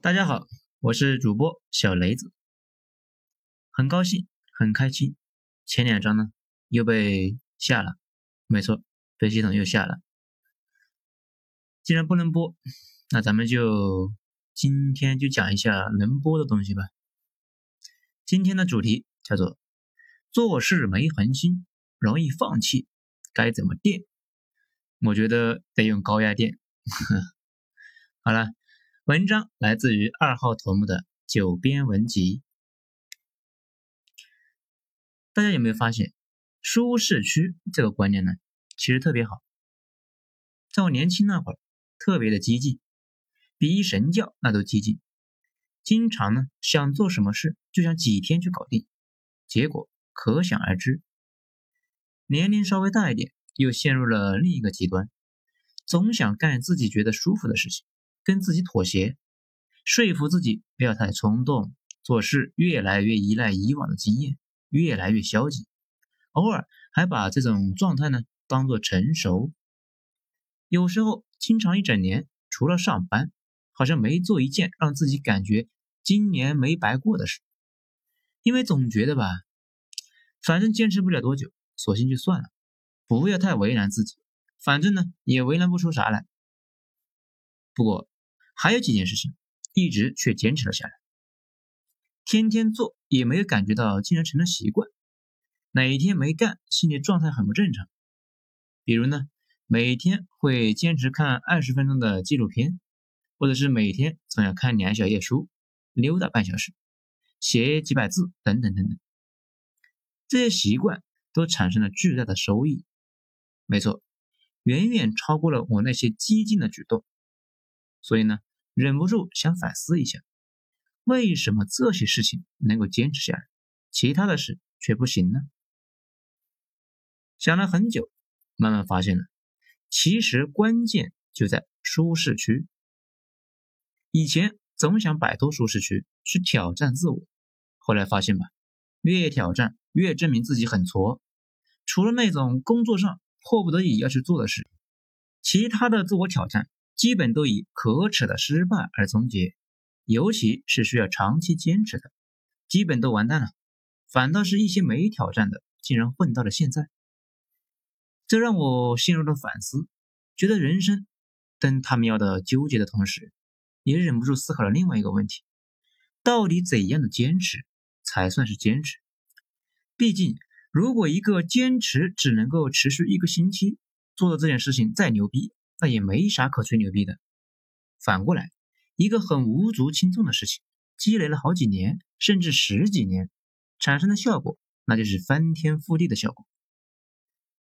大家好，我是主播小雷子，很高兴，很开心。前两章呢又被下了，没错，被系统又下了。既然不能播，那咱们就今天就讲一下能播的东西吧。今天的主题叫做做事没恒心，容易放弃，该怎么电？我觉得得用高压电。好了。文章来自于二号头目的九编文集。大家有没有发现，舒适区这个观念呢？其实特别好。在我年轻那会儿，特别的激进，比一神教那都激进。经常呢想做什么事就想几天去搞定，结果可想而知。年龄稍微大一点，又陷入了另一个极端，总想干自己觉得舒服的事情。跟自己妥协，说服自己不要太冲动，做事越来越依赖以往的经验，越来越消极，偶尔还把这种状态呢当做成熟。有时候经常一整年除了上班，好像没做一件让自己感觉今年没白过的事，因为总觉得吧，反正坚持不了多久，索性就算了，不要太为难自己，反正呢也为难不出啥来。不过。还有几件事情，一直却坚持了下来，天天做也没有感觉到，竟然成了习惯。哪一天没干，心理状态很不正常。比如呢，每天会坚持看二十分钟的纪录片，或者是每天总要看两小页书，溜达半小时，写几百字，等等等等。这些习惯都产生了巨大的收益，没错，远远超过了我那些激进的举动。所以呢。忍不住想反思一下，为什么这些事情能够坚持下来，其他的事却不行呢？想了很久，慢慢发现了，其实关键就在舒适区。以前总想摆脱舒适区，去挑战自我，后来发现吧，越挑战越证明自己很挫。除了那种工作上迫不得已要去做的事，其他的自我挑战。基本都以可耻的失败而终结，尤其是需要长期坚持的，基本都完蛋了。反倒是一些没挑战的，竟然混到了现在，这让我陷入了反思，觉得人生跟他喵的纠结的同时，也忍不住思考了另外一个问题：到底怎样的坚持才算是坚持？毕竟，如果一个坚持只能够持续一个星期，做的这件事情再牛逼。那也没啥可吹牛逼的。反过来，一个很无足轻重的事情，积累了好几年，甚至十几年，产生的效果，那就是翻天覆地的效果。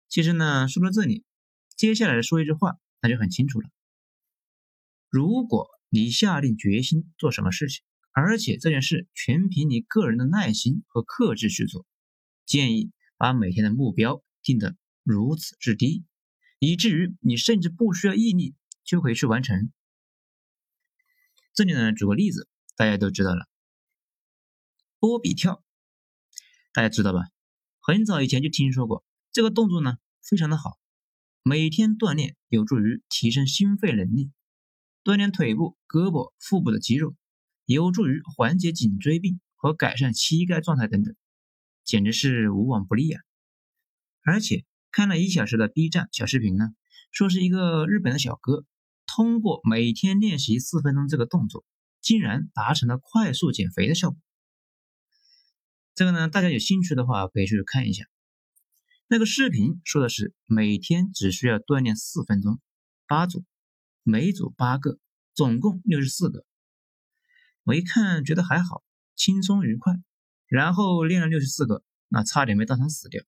其实呢，说到这里，接下来说一句话，那就很清楚了。如果你下定决心做什么事情，而且这件事全凭你个人的耐心和克制去做，建议把每天的目标定得如此之低。以至于你甚至不需要毅力就可以去完成。这里呢，举个例子，大家都知道了。波比跳，大家知道吧？很早以前就听说过这个动作呢，非常的好。每天锻炼有助于提升心肺能力，锻炼腿部、胳膊、腹部的肌肉，有助于缓解颈椎病和改善膝盖状态等等，简直是无往不利啊！而且。看了一小时的 B 站小视频呢，说是一个日本的小哥，通过每天练习四分钟这个动作，竟然达成了快速减肥的效果。这个呢，大家有兴趣的话可以去看一下。那个视频说的是每天只需要锻炼四分钟，八组，每组八个，总共六十四个。我一看觉得还好，轻松愉快，然后练了六十四个，那差点没当场死掉。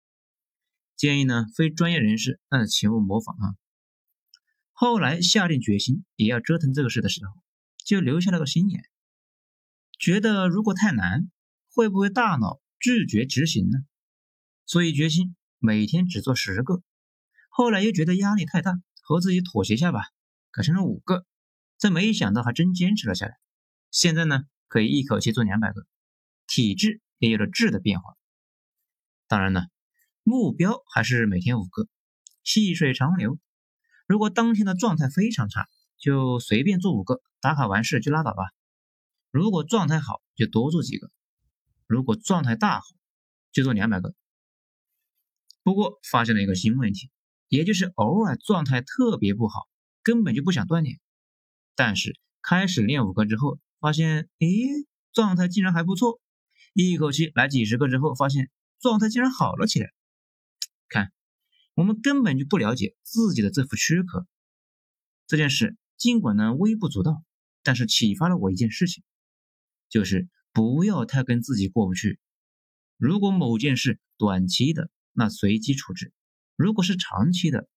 建议呢，非专业人士那是请勿模仿啊。后来下定决心也要折腾这个事的时候，就留下了个心眼，觉得如果太难，会不会大脑拒绝执行呢？所以决心每天只做十个。后来又觉得压力太大，和自己妥协下吧，改成了五个。这没想到还真坚持了下来。现在呢，可以一口气做两百个，体质也有了质的变化。当然了。目标还是每天五个，细水长流。如果当天的状态非常差，就随便做五个，打卡完事就拉倒吧。如果状态好，就多做几个；如果状态大好，就做两百个。不过发现了一个新问题，也就是偶尔状态特别不好，根本就不想锻炼。但是开始练五个之后，发现，诶，状态竟然还不错。一口气来几十个之后，发现状态竟然好了起来。我们根本就不了解自己的这副躯壳。这件事尽管呢微不足道，但是启发了我一件事情，就是不要太跟自己过不去。如果某件事短期的，那随机处置；如果是长期的，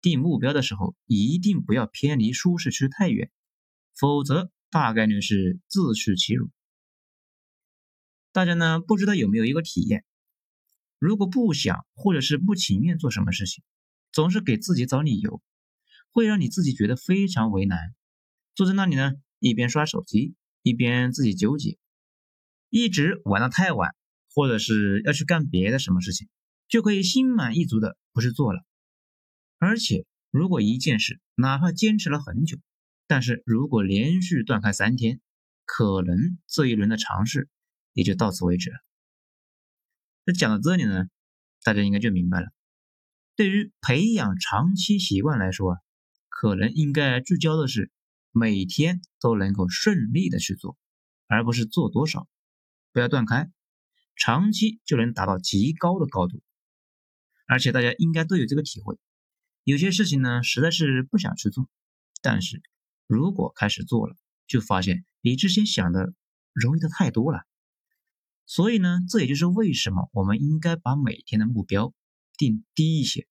定目标的时候一定不要偏离舒适区太远，否则大概率是自取其辱。大家呢不知道有没有一个体验，如果不想或者是不情愿做什么事情，总是给自己找理由。会让你自己觉得非常为难，坐在那里呢，一边刷手机，一边自己纠结，一直玩到太晚，或者是要去干别的什么事情，就可以心满意足的不是做了。而且，如果一件事哪怕坚持了很久，但是如果连续断开三天，可能这一轮的尝试也就到此为止了。那讲到这里呢，大家应该就明白了，对于培养长期习惯来说啊。可能应该聚焦的是每天都能够顺利的去做，而不是做多少，不要断开，长期就能达到极高的高度。而且大家应该都有这个体会，有些事情呢实在是不想去做，但是如果开始做了，就发现比之前想的容易的太多了。所以呢，这也就是为什么我们应该把每天的目标定低一些，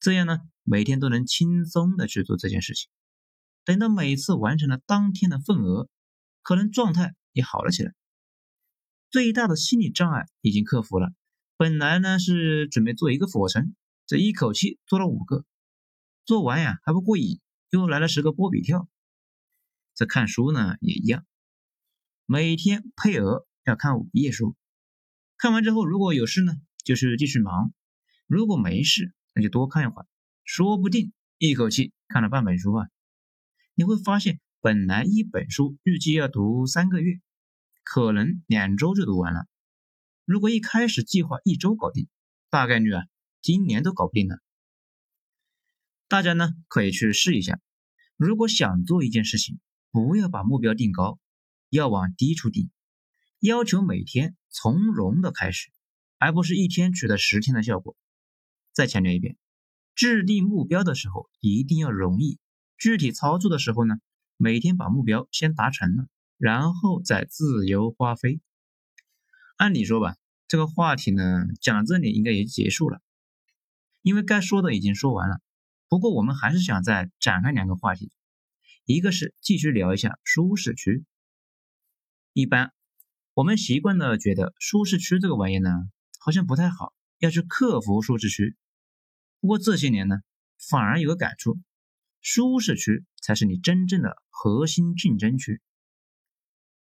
这样呢。每天都能轻松的去做这件事情，等到每次完成了当天的份额，可能状态也好了起来。最大的心理障碍已经克服了。本来呢是准备做一个俯卧撑，这一口气做了五个，做完呀还不过瘾，又来了十个波比跳。这看书呢也一样，每天配额要看五页书，看完之后如果有事呢，就是继续忙；如果没事，那就多看一会儿。说不定一口气看了半本书啊！你会发现，本来一本书预计要读三个月，可能两周就读完了。如果一开始计划一周搞定，大概率啊，今年都搞不定了。大家呢可以去试一下。如果想做一件事情，不要把目标定高，要往低处定，要求每天从容的开始，而不是一天取得十天的效果。再强调一遍。制定目标的时候一定要容易，具体操作的时候呢，每天把目标先达成了，然后再自由发挥。按理说吧，这个话题呢讲到这里应该也结束了，因为该说的已经说完了。不过我们还是想再展开两个话题，一个是继续聊一下舒适区。一般我们习惯的觉得舒适区这个玩意呢，好像不太好，要去克服舒适区。不过这些年呢，反而有个感触，舒适区才是你真正的核心竞争区。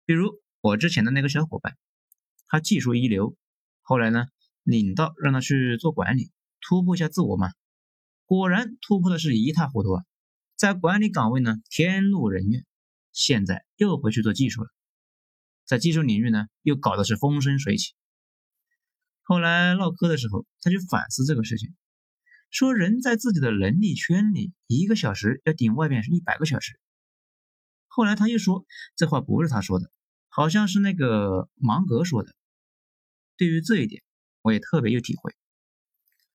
比如我之前的那个小伙伴，他技术一流，后来呢，领导让他去做管理，突破一下自我嘛，果然突破的是一塌糊涂啊，在管理岗位呢天怒人怨，现在又回去做技术了，在技术领域呢又搞的是风生水起。后来唠嗑的时候，他就反思这个事情。说人在自己的能力圈里，一个小时要顶外面是一百个小时。后来他又说，这话不是他说的，好像是那个芒格说的。对于这一点，我也特别有体会。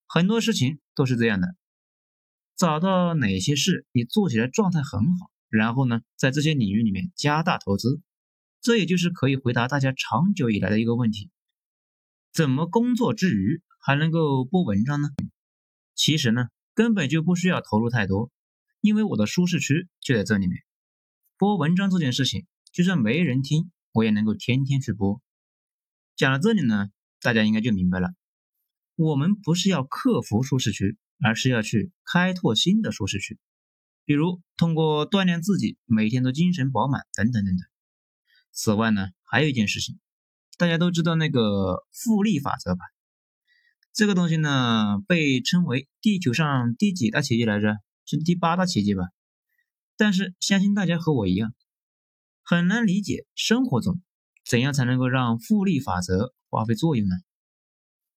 很多事情都是这样的，找到哪些事你做起来状态很好，然后呢，在这些领域里面加大投资，这也就是可以回答大家长久以来的一个问题：怎么工作之余还能够播文章呢？其实呢，根本就不需要投入太多，因为我的舒适区就在这里面。播文章这件事情，就算没人听，我也能够天天去播。讲到这里呢，大家应该就明白了，我们不是要克服舒适区，而是要去开拓新的舒适区，比如通过锻炼自己，每天都精神饱满等等等等。此外呢，还有一件事情，大家都知道那个复利法则吧？这个东西呢，被称为地球上第几大奇迹来着？是第八大奇迹吧？但是相信大家和我一样，很难理解生活中怎样才能够让复利法则发挥作用呢？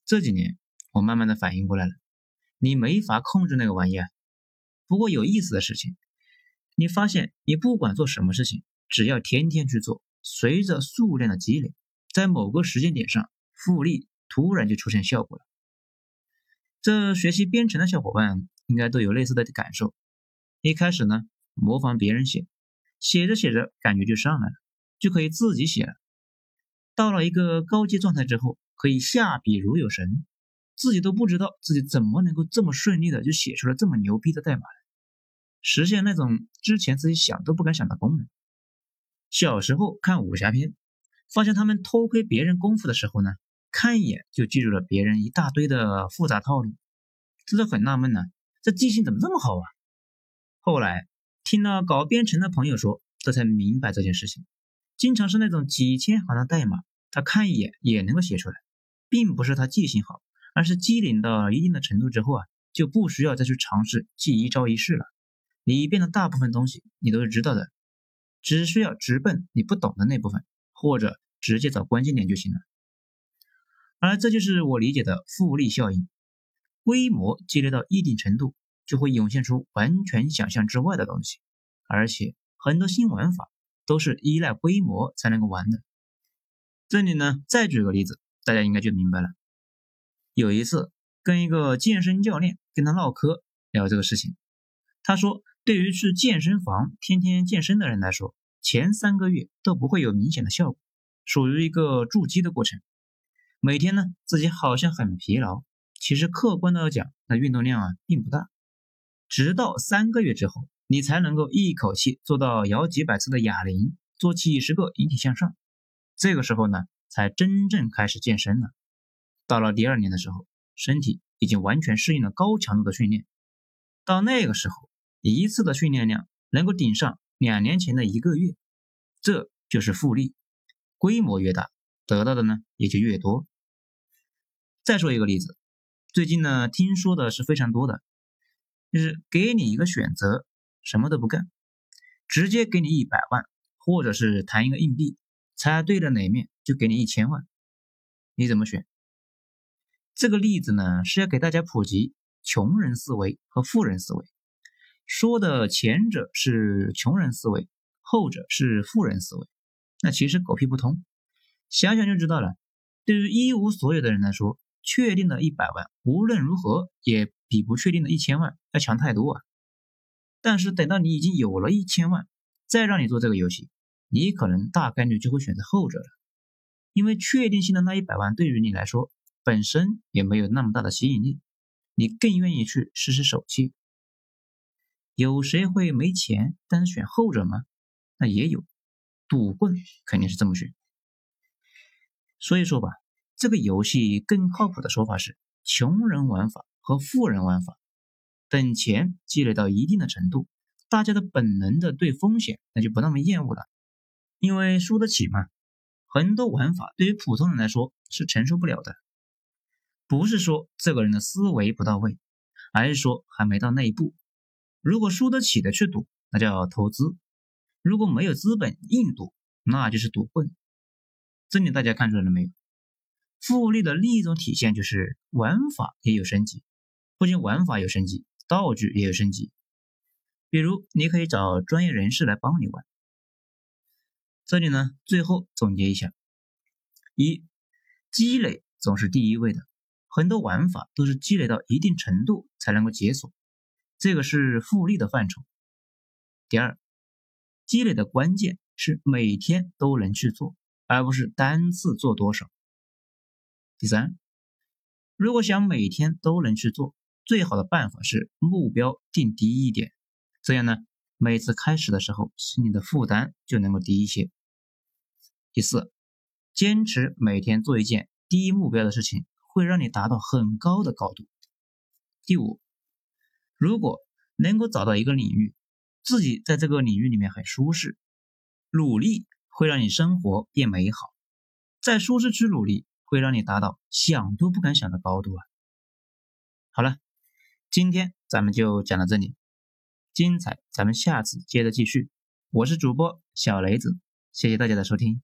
这几年我慢慢的反应过来了，你没法控制那个玩意儿。不过有意思的事情，你发现你不管做什么事情，只要天天去做，随着数量的积累，在某个时间点上，复利突然就出现效果了。这学习编程的小伙伴应该都有类似的感受。一开始呢，模仿别人写。写着写着，感觉就上来了，就可以自己写了。到了一个高阶状态之后，可以下笔如有神，自己都不知道自己怎么能够这么顺利的就写出了这么牛逼的代码来，实现那种之前自己想都不敢想的功能。小时候看武侠片，发现他们偷窥别人功夫的时候呢，看一眼就记住了别人一大堆的复杂套路，真的很纳闷呢，这记性怎么这么好啊？后来。听了搞编程的朋友说，这才明白这件事情。经常是那种几千行的代码，他看一眼也能够写出来，并不是他记性好，而是机灵到一定的程度之后啊，就不需要再去尝试记一招一式了。里边的大部分东西你都是知道的，只需要直奔你不懂的那部分，或者直接找关键点就行了。而这就是我理解的复利效应，规模积累到一定程度。就会涌现出完全想象之外的东西，而且很多新玩法都是依赖规模才能够玩的。这里呢，再举个例子，大家应该就明白了。有一次跟一个健身教练跟他唠嗑聊这个事情，他说，对于去健身房天天健身的人来说，前三个月都不会有明显的效果，属于一个筑基的过程。每天呢，自己好像很疲劳，其实客观的讲，那运动量啊并不大。直到三个月之后，你才能够一口气做到摇几百次的哑铃，做几十个引体向上。这个时候呢，才真正开始健身了。到了第二年的时候，身体已经完全适应了高强度的训练。到那个时候，一次的训练量能够顶上两年前的一个月。这就是复利，规模越大，得到的呢也就越多。再说一个例子，最近呢听说的是非常多的。就是给你一个选择，什么都不干，直接给你一百万，或者是弹一个硬币，猜对了哪面就给你一千万，你怎么选？这个例子呢是要给大家普及穷人思维和富人思维，说的前者是穷人思维，后者是富人思维，那其实狗屁不通，想想就知道了。对于一无所有的人来说，确定的一百万无论如何也。比不确定的一千万要强太多啊！但是等到你已经有了一千万，再让你做这个游戏，你可能大概率就会选择后者了，因为确定性的那一百万对于你来说本身也没有那么大的吸引力，你更愿意去试试手气。有谁会没钱但是选后者吗？那也有，赌棍肯定是这么选。所以说吧，这个游戏更靠谱的说法是穷人玩法。和富人玩法，等钱积累到一定的程度，大家的本能的对风险那就不那么厌恶了，因为输得起嘛。很多玩法对于普通人来说是承受不了的，不是说这个人的思维不到位，而是说还没到那一步。如果输得起的去赌，那叫投资；如果没有资本硬赌，那就是赌棍。这里大家看出来了没有？复利的另一种体现就是玩法也有升级。不仅玩法有升级，道具也有升级。比如，你可以找专业人士来帮你玩。这里呢，最后总结一下：一、积累总是第一位的，很多玩法都是积累到一定程度才能够解锁，这个是复利的范畴。第二，积累的关键是每天都能去做，而不是单次做多少。第三，如果想每天都能去做，最好的办法是目标定低一点，这样呢，每次开始的时候心里的负担就能够低一些。第四，坚持每天做一件低目标的事情，会让你达到很高的高度。第五，如果能够找到一个领域，自己在这个领域里面很舒适，努力会让你生活变美好，在舒适区努力会让你达到想都不敢想的高度啊！好了。今天咱们就讲到这里，精彩咱们下次接着继续。我是主播小雷子。谢谢大家的收听。